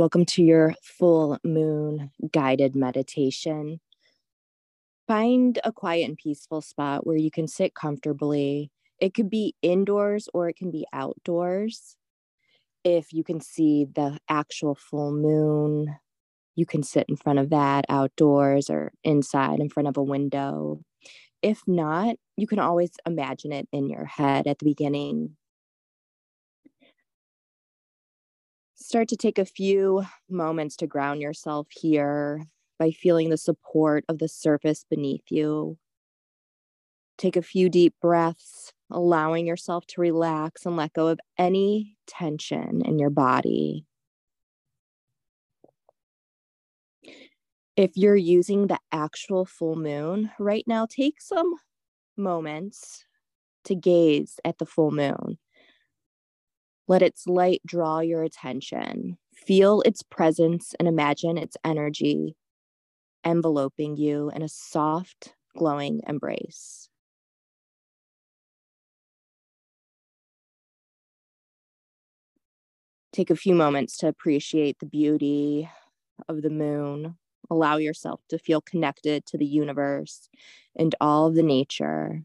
Welcome to your full moon guided meditation. Find a quiet and peaceful spot where you can sit comfortably. It could be indoors or it can be outdoors. If you can see the actual full moon, you can sit in front of that outdoors or inside in front of a window. If not, you can always imagine it in your head at the beginning start to take a few moments to ground yourself here by feeling the support of the surface beneath you. Take a few deep breaths, allowing yourself to relax and let go of any tension in your body. If you're using the actual full moon right now, take some moments to gaze at the full moon. Let its light draw your attention. Feel its presence and imagine its energy enveloping you in a soft, glowing embrace. Take a few moments to appreciate the beauty of the moon. Allow yourself to feel connected to the universe and all of the nature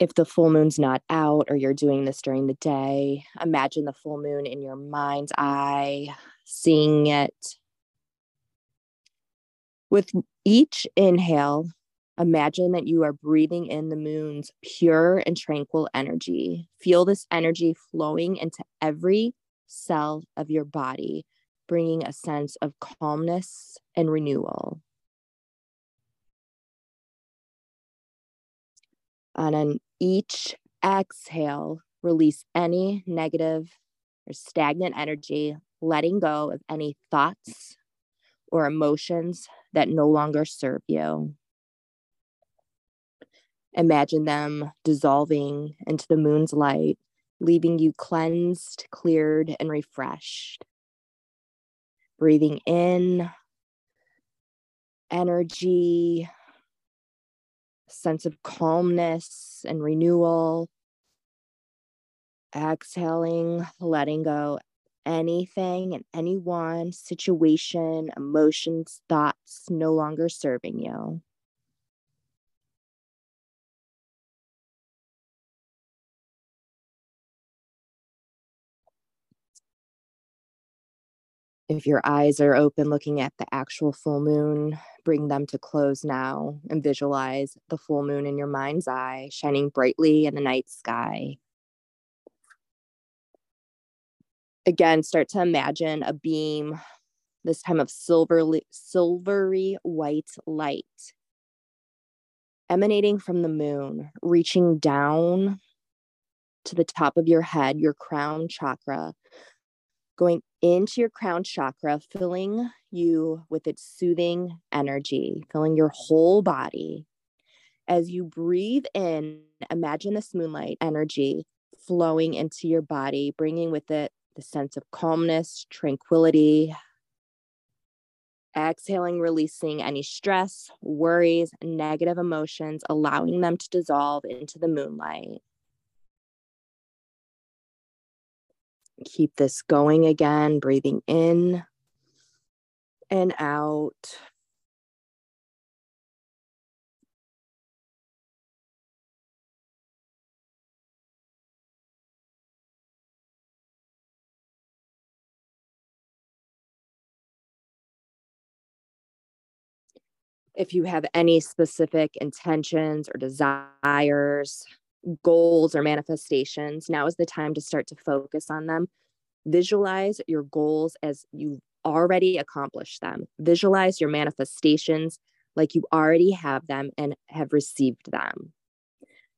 if the full moon's not out or you're doing this during the day, imagine the full moon in your mind's eye, seeing it. With each inhale, imagine that you are breathing in the moon's pure and tranquil energy. Feel this energy flowing into every cell of your body, bringing a sense of calmness and renewal. On an each exhale, release any negative or stagnant energy, letting go of any thoughts or emotions that no longer serve you. Imagine them dissolving into the moon's light, leaving you cleansed, cleared, and refreshed. Breathing in energy, sense of calmness and renewal. Exhaling, letting go anything and anyone, situation, emotions, thoughts no longer serving you. If your eyes are open looking at the actual full moon, bring them to close now and visualize the full moon in your mind's eye shining brightly in the night sky. Again, start to imagine a beam, this time of silverly, silvery white light emanating from the moon, reaching down to the top of your head, your crown chakra, going into your crown chakra, filling you with its soothing energy, filling your whole body. As you breathe in, imagine this moonlight energy flowing into your body, bringing with it the sense of calmness, tranquility. Exhaling, releasing any stress, worries, negative emotions, allowing them to dissolve into the moonlight. Keep this going again, breathing in and out. If you have any specific intentions or desires, goals or manifestations, now is the time to start to focus on them. Visualize your goals as you already accomplished them. Visualize your manifestations like you already have them and have received them.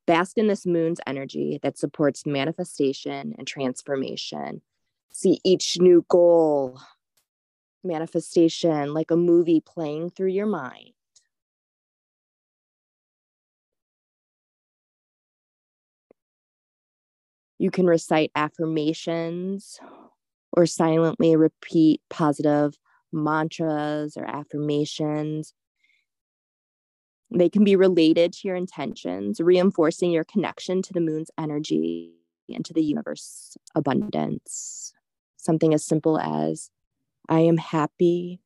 Bask in this moon's energy that supports manifestation and transformation. See each new goal, manifestation like a movie playing through your mind. You can recite affirmations or silently repeat positive mantras or affirmations. They can be related to your intentions, reinforcing your connection to the moon's energy and to the universe abundance. Something as simple as, I am happy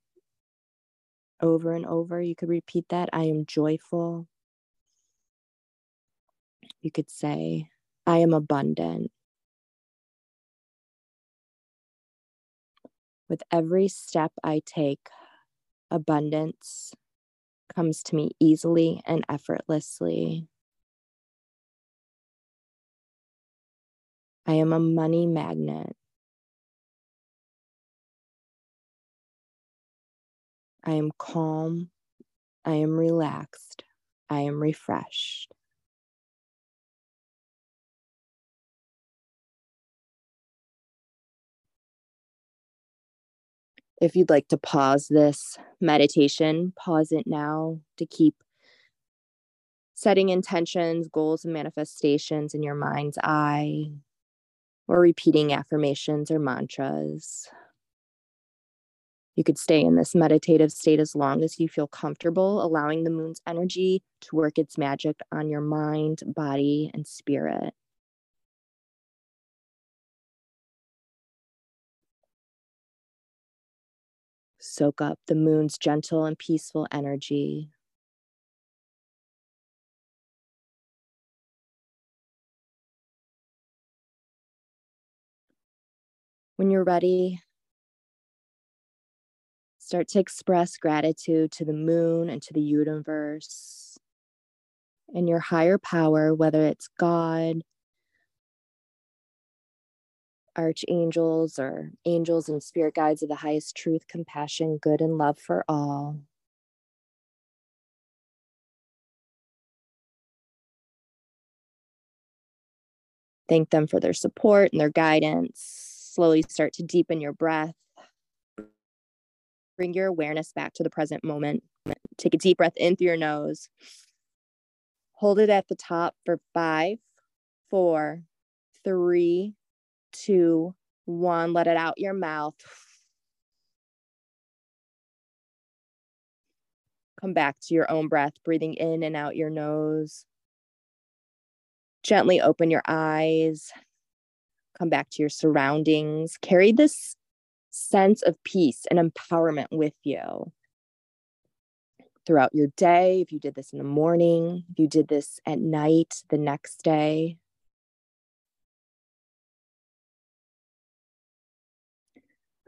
over and over. You could repeat that. I am joyful. You could say, I am abundant. With every step I take, abundance comes to me easily and effortlessly. I am a money magnet. I am calm. I am relaxed. I am refreshed. If you'd like to pause this meditation, pause it now to keep setting intentions, goals, and manifestations in your mind's eye, or repeating affirmations or mantras. You could stay in this meditative state as long as you feel comfortable, allowing the moon's energy to work its magic on your mind, body, and spirit. Soak up the moon's gentle and peaceful energy. When you're ready, Start to express gratitude to the moon and to the universe and your higher power, whether it's God, archangels, or angels and spirit guides of the highest truth, compassion, good, and love for all. Thank them for their support and their guidance. Slowly start to deepen your breath Bring your awareness back to the present moment. Take a deep breath in through your nose. Hold it at the top for five, four, three, two, one. Let it out your mouth. Come back to your own breath, breathing in and out your nose. Gently open your eyes. Come back to your surroundings. Carry this sense of peace and empowerment with you throughout your day. If you did this in the morning, if you did this at night, the next day.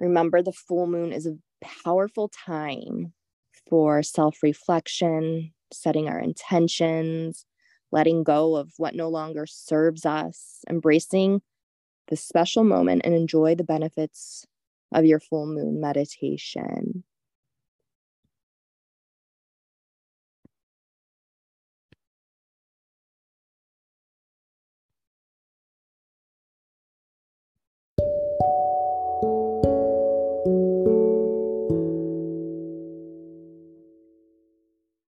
Remember, the full moon is a powerful time for self reflection, setting our intentions, letting go of what no longer serves us, embracing the special moment, and enjoy the benefits of your full moon meditation.